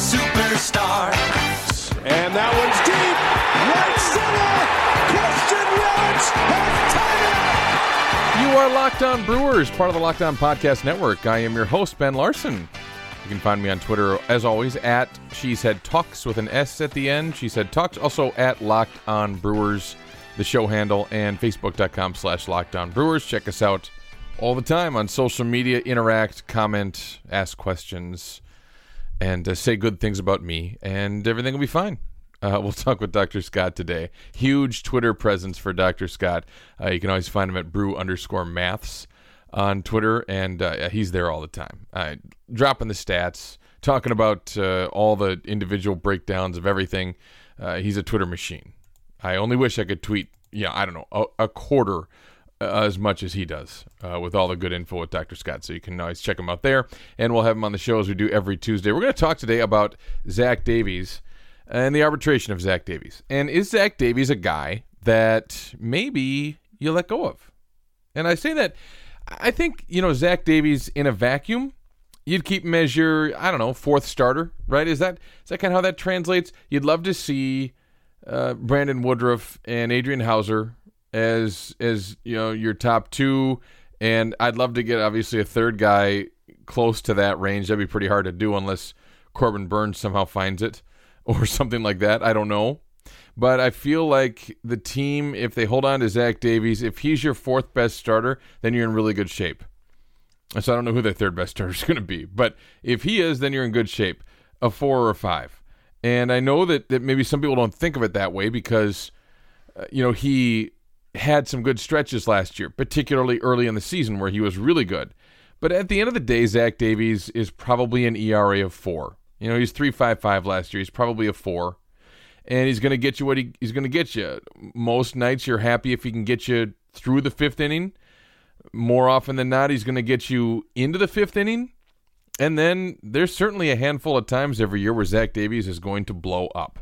Superstar. And that one's deep. Right center. Christian Yelich has tied it. You are Locked On Brewers, part of the Locked On Podcast Network. I am your host, Ben Larson. You can find me on Twitter, as always, at Cheesehead Talks with an S at the end. Cheesehead Talks. Also at Locked On Brewers, the show handle, and Facebook.com slash Locked On Brewers. Check us out all the time on social media. Interact, comment, ask questions, and uh, say good things about me, and everything will be fine. Uh, we'll talk with Dr. Scott today. Huge Twitter presence for Dr. Scott. Uh, you can always find him at brew underscore maths on Twitter, and uh, he's there all the time, dropping the stats, talking about uh, all the individual breakdowns of everything. Uh, he's a Twitter machine. I only wish I could tweet, yeah, I don't know, a, a quarter as much as he does uh, with all the good info with Dr. Scott. So you can always check him out there, and we'll have him on the show as we do every Tuesday. We're going to talk today about Zach Davies and the arbitration of Zach Davies. And is Zach Davies a guy that maybe you let go of? And I say that I think, you know, Zach Davies in a vacuum, you'd keep him as your, I don't know, fourth starter, right? Is that is that kind of how that translates? You'd love to see uh, Brandon Woodruff and Adrian Houser as as you know your top two, and I'd love to get obviously a third guy close to that range. That'd be pretty hard to do unless Corbin Burnes somehow finds it or something like that. I don't know. But I feel like the team, if they hold on to Zach Davies, if he's your fourth best starter, then you're in really good shape. So I don't know who their third best starter is going to be. But if he is, then you're in good shape. A four or a five. And I know that, that maybe some people don't think of it that way because, uh, you know, he had some good stretches last year, particularly early in the season where he was really good. But at the end of the day, Zach Davies is probably an ERA of four. You know, he's 3.55 last year. He's probably a four. And he's going to get you what he, he's going to get you. Most nights you're happy if he can get you through the fifth inning. More often than not, he's going to get you into the fifth inning. And then there's certainly a handful of times every year where Zach Davies is going to blow up.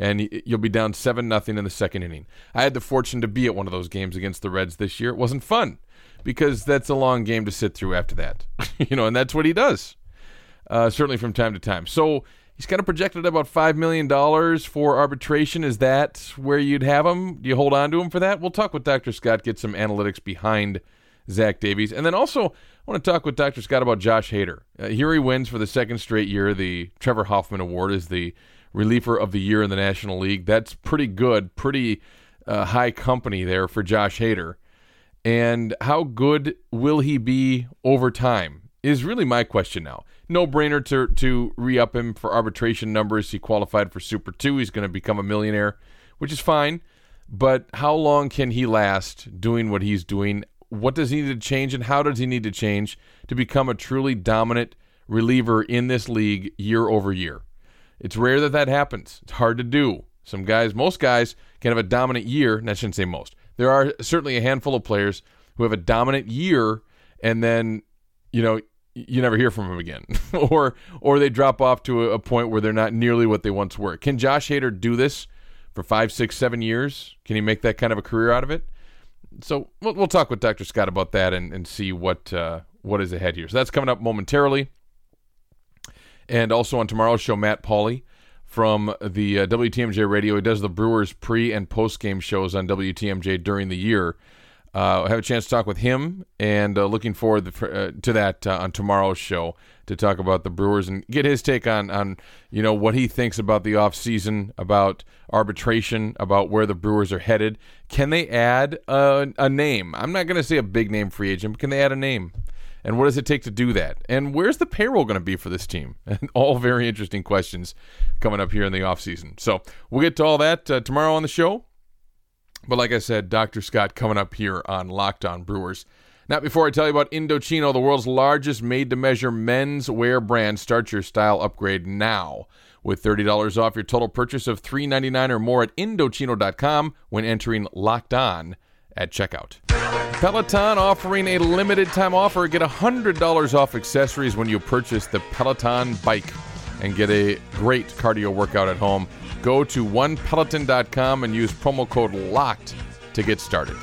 And you'll be down 7 nothing in the second inning. I had the fortune to be at one of those games against the Reds this year. It wasn't fun because that's a long game to sit through after that. you know, and that's what he does uh, certainly from time to time. So he's kind of projected about $5 million for arbitration. Is that where you'd have him? Do you hold on to him for that? We'll talk with Dr. Scott, get some analytics behind Zach Davies. And then also, I want to talk with Dr. Scott about Josh Hader. Uh, here he wins for the second straight year. The Trevor Hoffman Award is the reliever of the year in the National League. That's pretty good, pretty uh, high company there for Josh Hader. And how good will he be over time is really my question now no brainer to to re up him for arbitration numbers. He qualified for Super Two. He's going to become a millionaire, which is fine. But how long can he last doing what he's doing? What does he need to change, and how does he need to change to become a truly dominant reliever in this league year over year? It's rare that that happens. It's hard to do. Some guys, most guys, can have a dominant year, and I shouldn't say most. There are certainly a handful of players who have a dominant year, and then you know you never hear from them again, or or they drop off to a, point where they're not nearly what they once were. Can Josh Hader do this for five, six, seven years? Can he make that kind of a career out of it? So we'll, we'll talk with Dr. Scott about that and, and see what uh, what is ahead here. So that's coming up momentarily, and also on tomorrow's show, Matt Pauley from the uh, WTMJ Radio. He does the Brewers pre and post game shows on WTMJ during the year. Uh, have a chance to talk with him, and uh, looking forward to, uh, to that uh, on tomorrow's show to talk about the Brewers and get his take on on you know what he thinks about the off season, about arbitration, about where the Brewers are headed. Can they add a, a name? I'm not going to say a big name free agent, but can they add a name? And what does it take to do that? And where's the payroll going to be for this team? And all very interesting questions coming up here in the offseason. So we'll get to all that uh, tomorrow on the show. But like I said, Dr. Scott coming up here on Locked On Brewers. Now, before I tell you about Indochino, the world's largest made to measure men's wear brand, start your style upgrade now with $30 off your total purchase of $3.99 or more at Indochino.com when entering Locked On at checkout. Peloton offering a limited time offer. Get $100 off accessories when you purchase the Peloton bike and get a great cardio workout at home. Go to onepeloton.com and use promo code LOCKED to get started.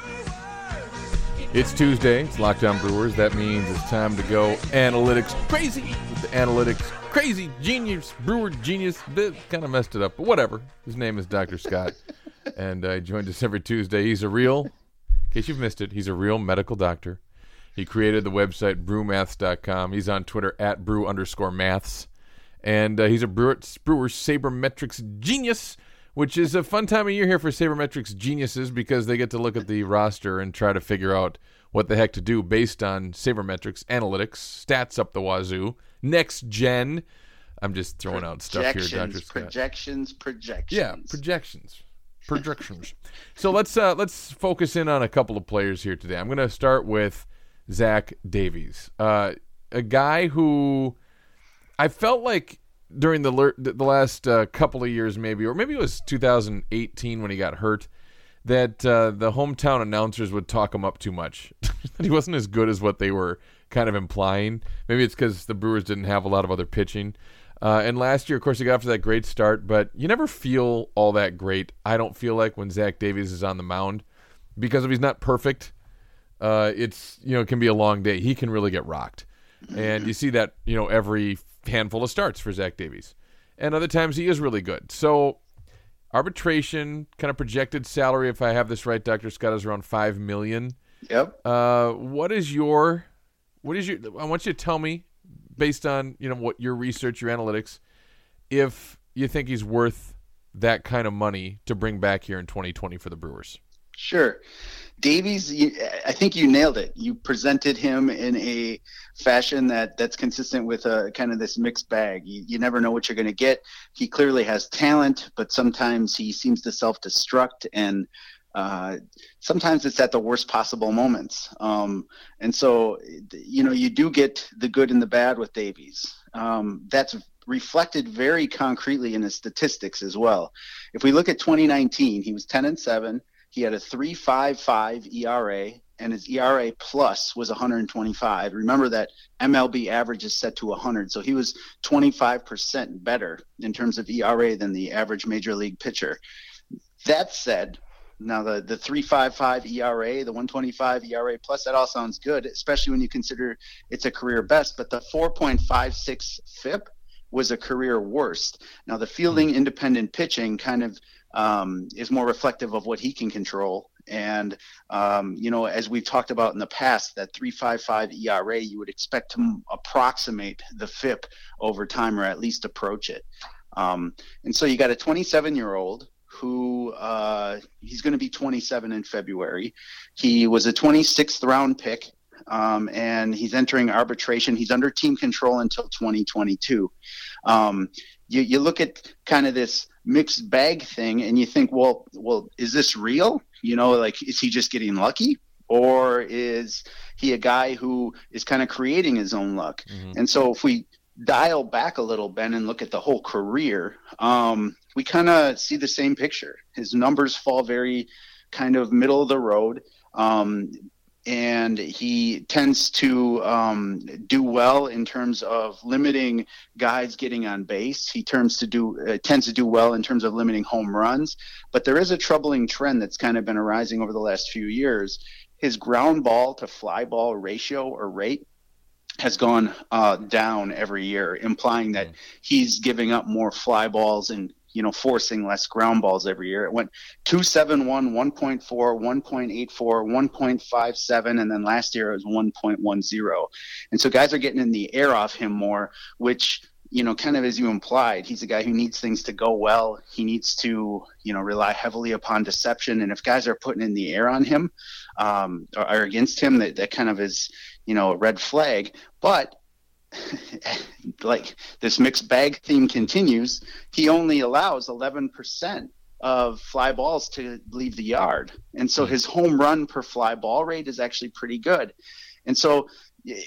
It's Tuesday. It's Locked On Brewers. That means it's time to go analytics crazy with the analytics crazy genius brewer genius. Kind of messed it up, but whatever. His name is Dr. Scott, and uh, joined us every Tuesday. He's a real, in case you've missed it, he's a real medical doctor. He created the website brewmaths.com. He's on Twitter at brew underscore maths. And uh, he's a brewer, brewer sabermetrics genius, which is a fun time of year here for sabermetrics geniuses because they get to look at the roster and try to figure out what the heck to do based on sabermetrics analytics, stats up the wazoo, next gen. I'm just throwing out stuff here, Doctor Scott. Projections, projections. Yeah, projections, projections. so let's uh, let's focus in on a couple of players here today. I'm going to start with Zach Davies, uh, a guy who I felt like during the the last uh, couple of years, maybe, or maybe it was 2018 when he got hurt, that uh, the hometown announcers would talk him up too much. he wasn't as good as what they were kind of implying. Maybe it's because the Brewers didn't have a lot of other pitching. Uh, and last year, of course, he got off to that great start, but you never feel all that great. I don't feel like when Zach Davies is on the mound because if he's not perfect, uh, it's you know it can be a long day. He can really get rocked, and you see that you know every handful of starts for Zach Davies. And other times he is really good. So arbitration kind of projected salary, if I have this right, Dr. Scott is around five million. Yep. Uh, what is your what is your I want you to tell me based on, you know, what your research, your analytics, if you think he's worth that kind of money to bring back here in 2020 for the Brewers. Sure. Davies, I think you nailed it. You presented him in a fashion that that's consistent with a kind of this mixed bag. You, you never know what you're going to get. He clearly has talent, but sometimes he seems to self-destruct, and uh, sometimes it's at the worst possible moments. Um, and so, you know, you do get the good and the bad with Davies. Um, that's reflected very concretely in his statistics as well. If we look at 2019, he was 10 and 7 he had a 3.55 ERA, and his ERA plus was 125. Remember that MLB average is set to 100, so he was 25% better in terms of ERA than the average major league pitcher. That said, now the the 3.55 ERA, the 125 ERA plus, that all sounds good, especially when you consider it's a career best. But the 4.56 FIP was a career worst. Now the fielding independent pitching kind of um, is more reflective of what he can control. And um, you know, as we've talked about in the past, that 3.55 ERA, you would expect to approximate the FIP over time, or at least approach it. Um, and so you got a 27 year old who uh, he's going to be 27 in February. He was a 26th round pick. Um, and he's entering arbitration. He's under team control until 2022. Um, you, you look at kind of this mixed bag thing and you think well well is this real you know like is he just getting lucky or is he a guy who is kind of creating his own luck mm-hmm. and so if we dial back a little ben and look at the whole career um, we kind of see the same picture his numbers fall very kind of middle of the road um, and he tends to um, do well in terms of limiting guys getting on base. He tends to do uh, tends to do well in terms of limiting home runs. But there is a troubling trend that's kind of been arising over the last few years. His ground ball to fly ball ratio or rate has gone uh, down every year, implying that he's giving up more fly balls and you know, forcing less ground balls every year. It went 271, 1.4, 1.84, 1.57, and then last year it was 1.10. And so guys are getting in the air off him more, which you know, kind of as you implied, he's a guy who needs things to go well. He needs to, you know, rely heavily upon deception. And if guys are putting in the air on him um, or, or against him, that, that kind of is, you know, a red flag. But like this mixed bag theme continues, he only allows 11% of fly balls to leave the yard. And so his home run per fly ball rate is actually pretty good. And so,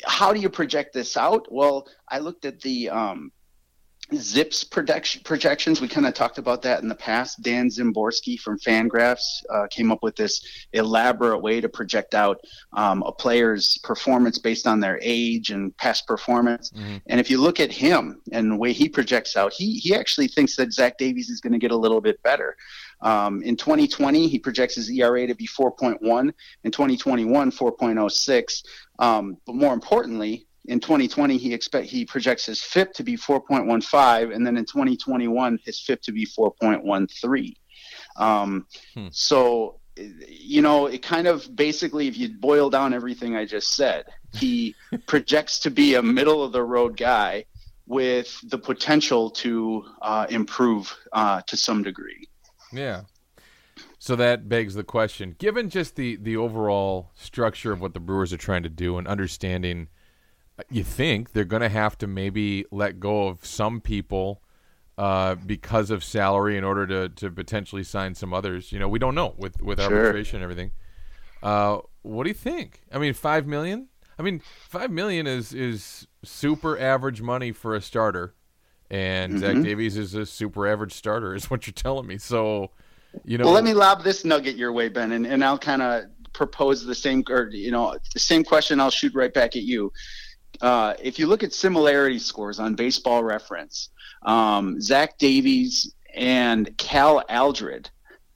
how do you project this out? Well, I looked at the um, ZiPS projection, projections. We kind of talked about that in the past. Dan Szymborski from Fangraphs uh, came up with this elaborate way to project out um, a player's performance based on their age and past performance. Mm-hmm. And if you look at him and the way he projects out, he he actually thinks that Zach Davies is going to get a little bit better. Um, in 2020, he projects his ERA to be 4.1. In 2021, 4.06. Um, but more importantly, in 2020 he expect he projects his FIP to be 4.15, and then in 2021 his FIP to be 4.13. Um, hmm. So you know, it kind of basically, if you boil down everything I just said, he projects to be a middle of the road guy with the potential to uh, improve uh, to some degree. Yeah. So that begs the question: Given just the the overall structure of what the Brewers are trying to do and understanding you think they're going to have to maybe let go of some people uh, because of salary in order to, to potentially sign some others. You know, we don't know with with sure. arbitration and everything. Uh, what do you think? I mean, five million. I mean, five million is is super average money for a starter, and mm-hmm. Zach Davies is a super average starter, is what you're telling me. So, you know. Well, let me lob this nugget your way, Ben, and, and I'll kind of propose the same, or you know, the same question. I'll shoot right back at you uh, if you look at similarity scores on baseball reference, um, Zach Davies and Cal Eldred,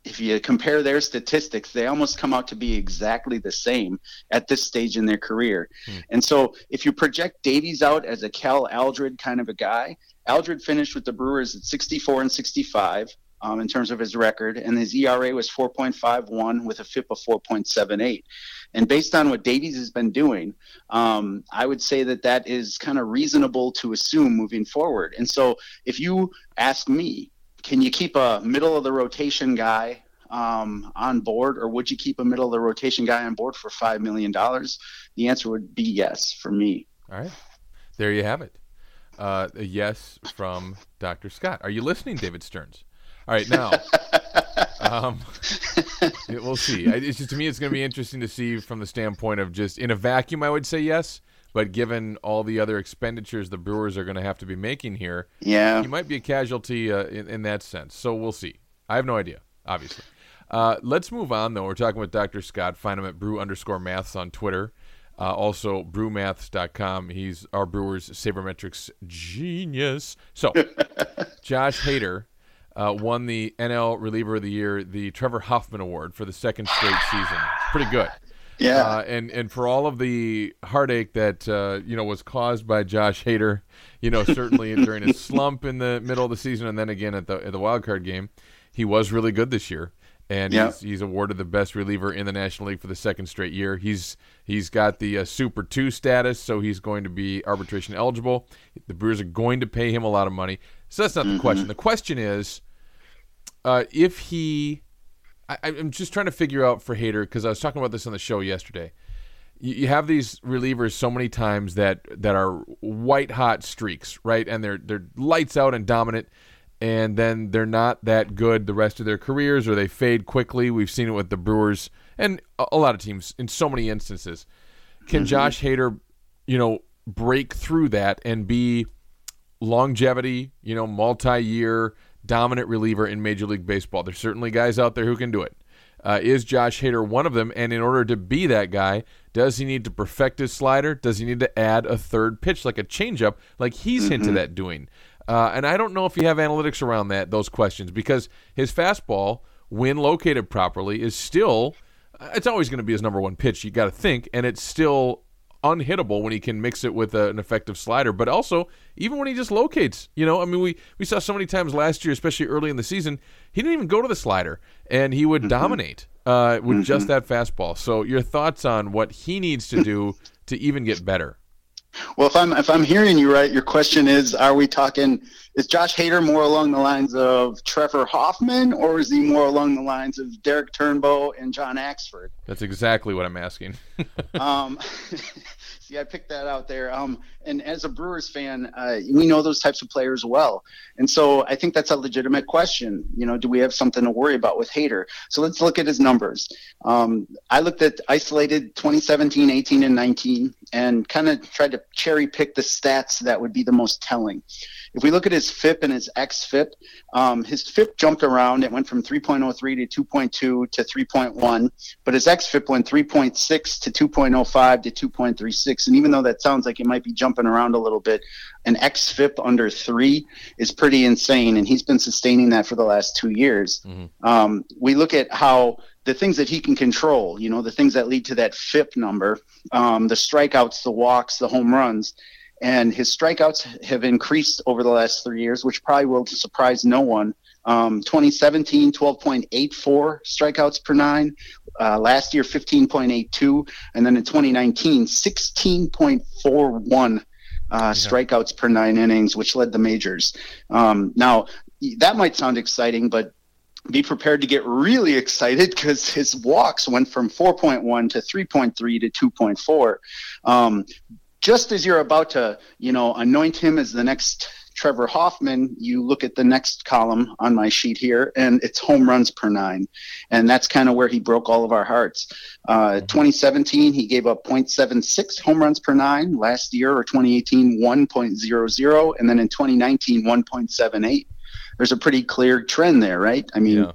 if you compare their statistics, they almost come out to be exactly the same at this stage in their career. Hmm. And so if you project Davies out as a Cal Eldred kind of a guy, Eldred finished with the Brewers at 64 and 65 um, in terms of his record, and his ERA was 4.51 with a FIP of 4.78. And based on what Davies has been doing, um, I would say that that is kind of reasonable to assume moving forward. And so, if you ask me, can you keep a middle of the rotation guy um, on board, or would you keep a middle of the rotation guy on board for five million dollars? The answer would be yes for me. All right, there you have it. Uh, yes from Dr. Scott. Are you listening, David Stearns? All right, now, um, we'll see. It's just to me, it's going to be interesting to see from the standpoint of just in a vacuum. I would say yes, but given all the other expenditures the Brewers are going to have to be making here, yeah, he might be a casualty uh, in, in that sense. So we'll see. I have no idea, obviously. Uh, let's move on, though. We're talking with Dr. Scott. Find him at brew underscore maths on Twitter. Uh, also, brewmaths.com. He's our Brewers sabermetrics genius. So, Josh Hader uh, won the NL Reliever of the Year, the Trevor Hoffman Award for the second straight season. Pretty good. Yeah. Uh, and and for all of the heartache that uh, you know was caused by Josh Hader, you know certainly during his slump in the middle of the season, and then again at the at the wild card game, he was really good this year. And he's, he's awarded the best reliever in the National League for the second straight year. He's he's got the uh, Super Two status, so he's going to be arbitration eligible. The Brewers are going to pay him a lot of money. So that's not mm-hmm. the question. The question is, uh, if he, I, am just trying to figure out for Hader because I was talking about this on the show yesterday. You, you, have these relievers so many times that that are white hot streaks, right? And they're they're lights out and dominant, and then they're not that good the rest of their careers, or they fade quickly. We've seen it with the Brewers and a, a lot of teams in so many instances. Can mm-hmm. Josh Hader, you know, break through that and be longevity, you know, multi-year dominant reliever in Major League Baseball. There's certainly guys out there who can do it. Uh, is Josh Hader one of them? And in order to be that guy, does he need to perfect his slider? Does he need to add a third pitch, like a changeup, like he's mm-hmm. hinted at doing? Uh, and I don't know if you have analytics around that those questions because his fastball, when located properly, is still it's always going to be his number one pitch. You got to think, and it's still unhittable when he can mix it with a, an effective slider, but also even when he just locates. You know, I mean, we we saw so many times last year, especially early in the season, he didn't even go to the slider, and he would mm-hmm. dominate uh, with mm-hmm. just that fastball. So, your thoughts on what he needs to do to even get better? Well, if I'm if I'm hearing you right, your question is: Are we talking is Josh Hader more along the lines of Trevor Hoffman, or is he more along the lines of Derrick Turnbow and John Axford? That's exactly what I'm asking. um, see, I picked that out there. Um, and as a Brewers fan, uh, we know those types of players well, and so I think that's a legitimate question. You know, do we have something to worry about with Hader? So let's look at his numbers. Um, I looked at isolated 2017, 18, and 19, and kind of tried to cherry pick the stats that would be the most telling. If we look at his FIP and his xFIP, um, his FIP jumped around. It went from 3.03 to 2.2 to 3.1, but his xFIP went 3.6 to 2.05 to 2.36. And even though that sounds like it might be jumping around a little bit, an xFIP under three is pretty insane, and he's been sustaining that for the last two years. Mm-hmm. Um, we look at how the things that he can control, you know, the things that lead to that FIP number, um, the strikeouts, the walks, the home runs and his strikeouts have increased over the last three years, which probably will surprise no one. Um, 2017, 12.84 strikeouts per nine. Uh, last year, 15.82. And then in 2019, 16.41 uh, yeah. strikeouts per nine innings, which led the majors. Um, now, that might sound exciting, but be prepared to get really excited because his walks went from 4.1 to 3.3 to 2.4. Um, just as you're about to, you know, anoint him as the next Trevor Hoffman, you look at the next column on my sheet here, and it's home runs per nine. And that's kind of where he broke all of our hearts. Uh, 2017, he gave up 0.76 home runs per nine. Last year, or 2018, 1.00. And then in 2019, 1.78. There's a pretty clear trend there, right? I mean, yeah.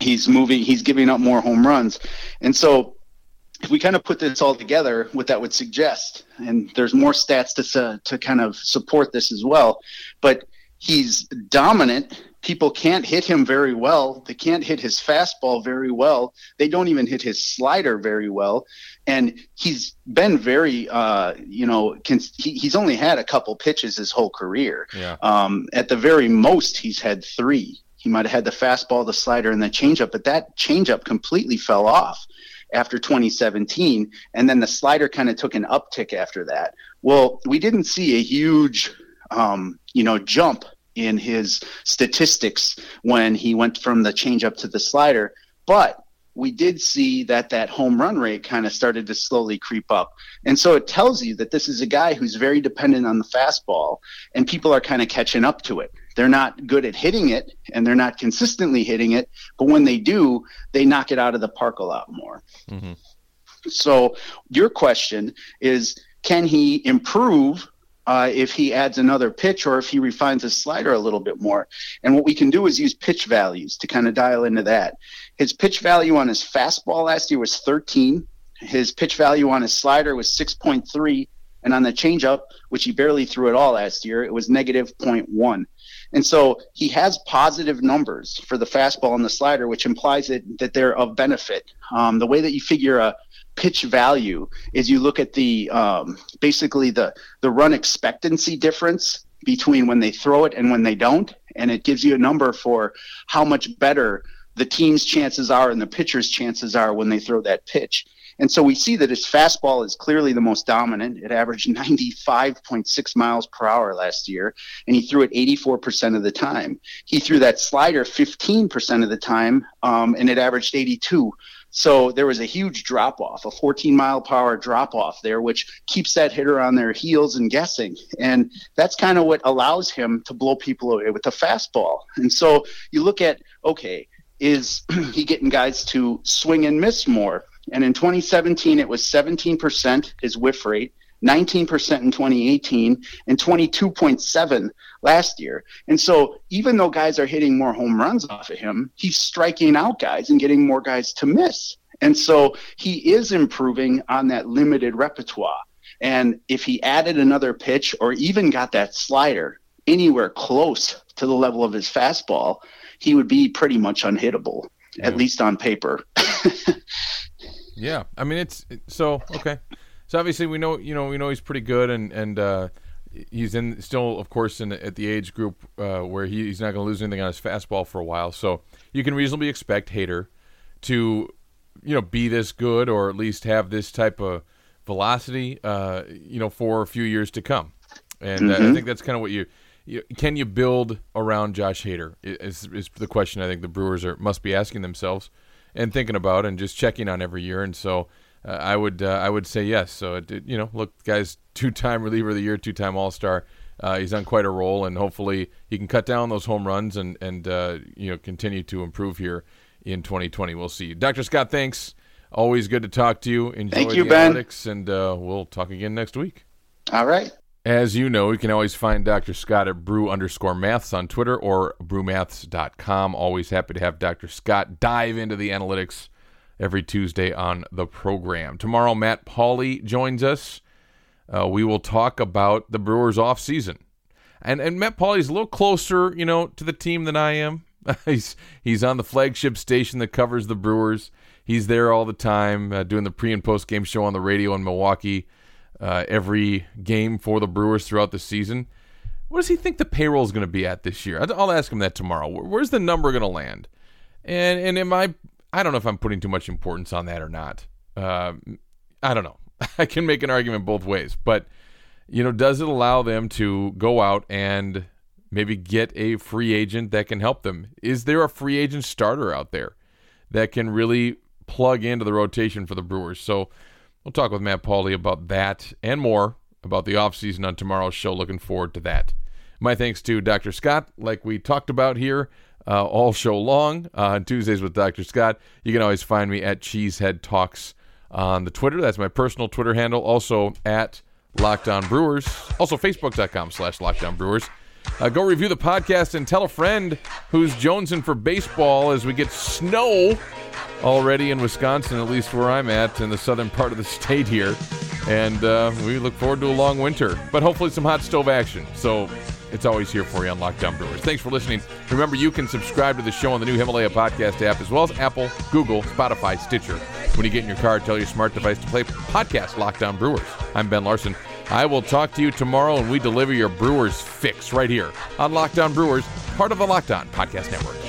he's moving, he's giving up more home runs. And so if we kind of put this all together, what that would suggest, and there's more stats to to kind of support this as well, but he's dominant. People can't hit him very well. They can't hit his fastball very well. They don't even hit his slider very well. And he's been very, uh, you know, he, he's only had a couple pitches his whole career. Yeah. Um, at the very most, he's had three. He might have had the fastball, the slider, and the changeup, but that changeup completely fell off after 2017, and then the slider kind of took an uptick after that. Well, we didn't see a huge, um, you know, jump in his statistics when he went from the changeup to the slider, but we did see that that home run rate kind of started to slowly creep up. And so it tells you that this is a guy who's very dependent on the fastball, and people are kind of catching up to it. They're not good at hitting it and they're not consistently hitting it, but when they do, they knock it out of the park a lot more. Mm-hmm. So, your question is can he improve uh, if he adds another pitch or if he refines his slider a little bit more. And what we can do is use pitch values to kind of dial into that. His pitch value on his fastball last year was 13. His pitch value on his slider was 6.3. And on the changeup, which he barely threw at all last year, it was negative 0.1. And so he has positive numbers for the fastball and the slider, which implies that, that they're of benefit. Um, the way that you figure a pitch value is you look at the um, basically the the run expectancy difference between when they throw it and when they don't, and it gives you a number for how much better the team's chances are and the pitcher's chances are when they throw that pitch. And so we see that his fastball is clearly the most dominant. It averaged 95.6 miles per hour last year, and he threw it 84% of the time. He threw that slider 15% of the time, um, and it averaged 82. So there was a huge drop off, a 14 mile per hour drop off there, which keeps that hitter on their heels and guessing. And that's kind of what allows him to blow people away with the fastball. And so you look at, okay, is he getting guys to swing and miss more? And in 2017, it was 17% his whiff rate, 19% in 2018, and 22.7 last year. And so even though guys are hitting more home runs off of him, he's striking out guys and getting more guys to miss. And so he is improving on that limited repertoire. And if he added another pitch or even got that slider anywhere close to the level of his fastball, he would be pretty much unhittable, yeah. at least on paper. Yeah, I mean it's so okay. So obviously we know you know we know he's pretty good and and uh, he's in still of course in at the age group uh, where he, he's not going to lose anything on his fastball for a while. So you can reasonably expect Hader to you know be this good or at least have this type of velocity uh, you know for a few years to come. And mm-hmm. I think that's kind of what you you, can you build around Josh Hader? Is, is the question I think the Brewers are must be asking themselves and thinking about and just checking on every year. And so uh, I would uh, I would say yes. So it, you know, look, guys, two time reliever of the year, two time All Star. Uh, he's on quite a roll, and hopefully he can cut down those home runs and and uh, you know continue to improve here in 2020. We'll see. Dr. Scott, thanks. Always good to talk to you. Enjoy Thank you, the Ben. analytics, and uh, we'll talk again next week. All right. As you know, you can always find Dr. Scott at brew underscore maths on Twitter or brewmaths.com. Always happy to have Dr. Scott dive into the analytics every Tuesday on the program. Tomorrow, Matt Pauley joins us. Uh, we will talk about the Brewers off season. And, and Matt Pauley's a little closer, you know, to the team than I am. he's he's on the flagship station that covers the Brewers. He's there all the time, uh, doing the pre and post game show on the radio in Milwaukee uh, every game for the Brewers throughout the season. What does he think the payroll is going to be at this year? I'll ask him that tomorrow. Where's the number going to land? And and am I? I don't know if I'm putting too much importance on that or not. Uh, I don't know. I can make an argument both ways, but you know, does it allow them to go out and maybe get a free agent that can help them? Is there a free agent starter out there that can really plug into the rotation for the Brewers? So we'll talk with Matt Pauley about that and more about the offseason on tomorrow's show. Looking forward to that. My thanks to Dr. Scott, like we talked about here uh, all show long uh, on Tuesdays with Dr. Scott. You can always find me at Cheesehead Talks on the Twitter. That's my personal Twitter handle. Also at Locked On Brewers. Also Facebook.com slash Locked On Brewers. Uh, go review the podcast and tell a friend who's jonesing for baseball as we get snow already in Wisconsin, at least where I'm at in the southern part of the state here. And uh, we look forward to a long winter, but hopefully some hot stove action. So it's always here for you on Locked On Brewers. Thanks for listening. Remember, you can subscribe to the show on the new Himalaya podcast app, as well as Apple, Google, Spotify, Stitcher. When you get in your car, tell your smart device to play podcast Locked On Brewers. I'm Ben Larson. I will talk to you tomorrow, and we deliver your Brewers fix right here on Locked On Brewers, part of the Locked On Podcast Network.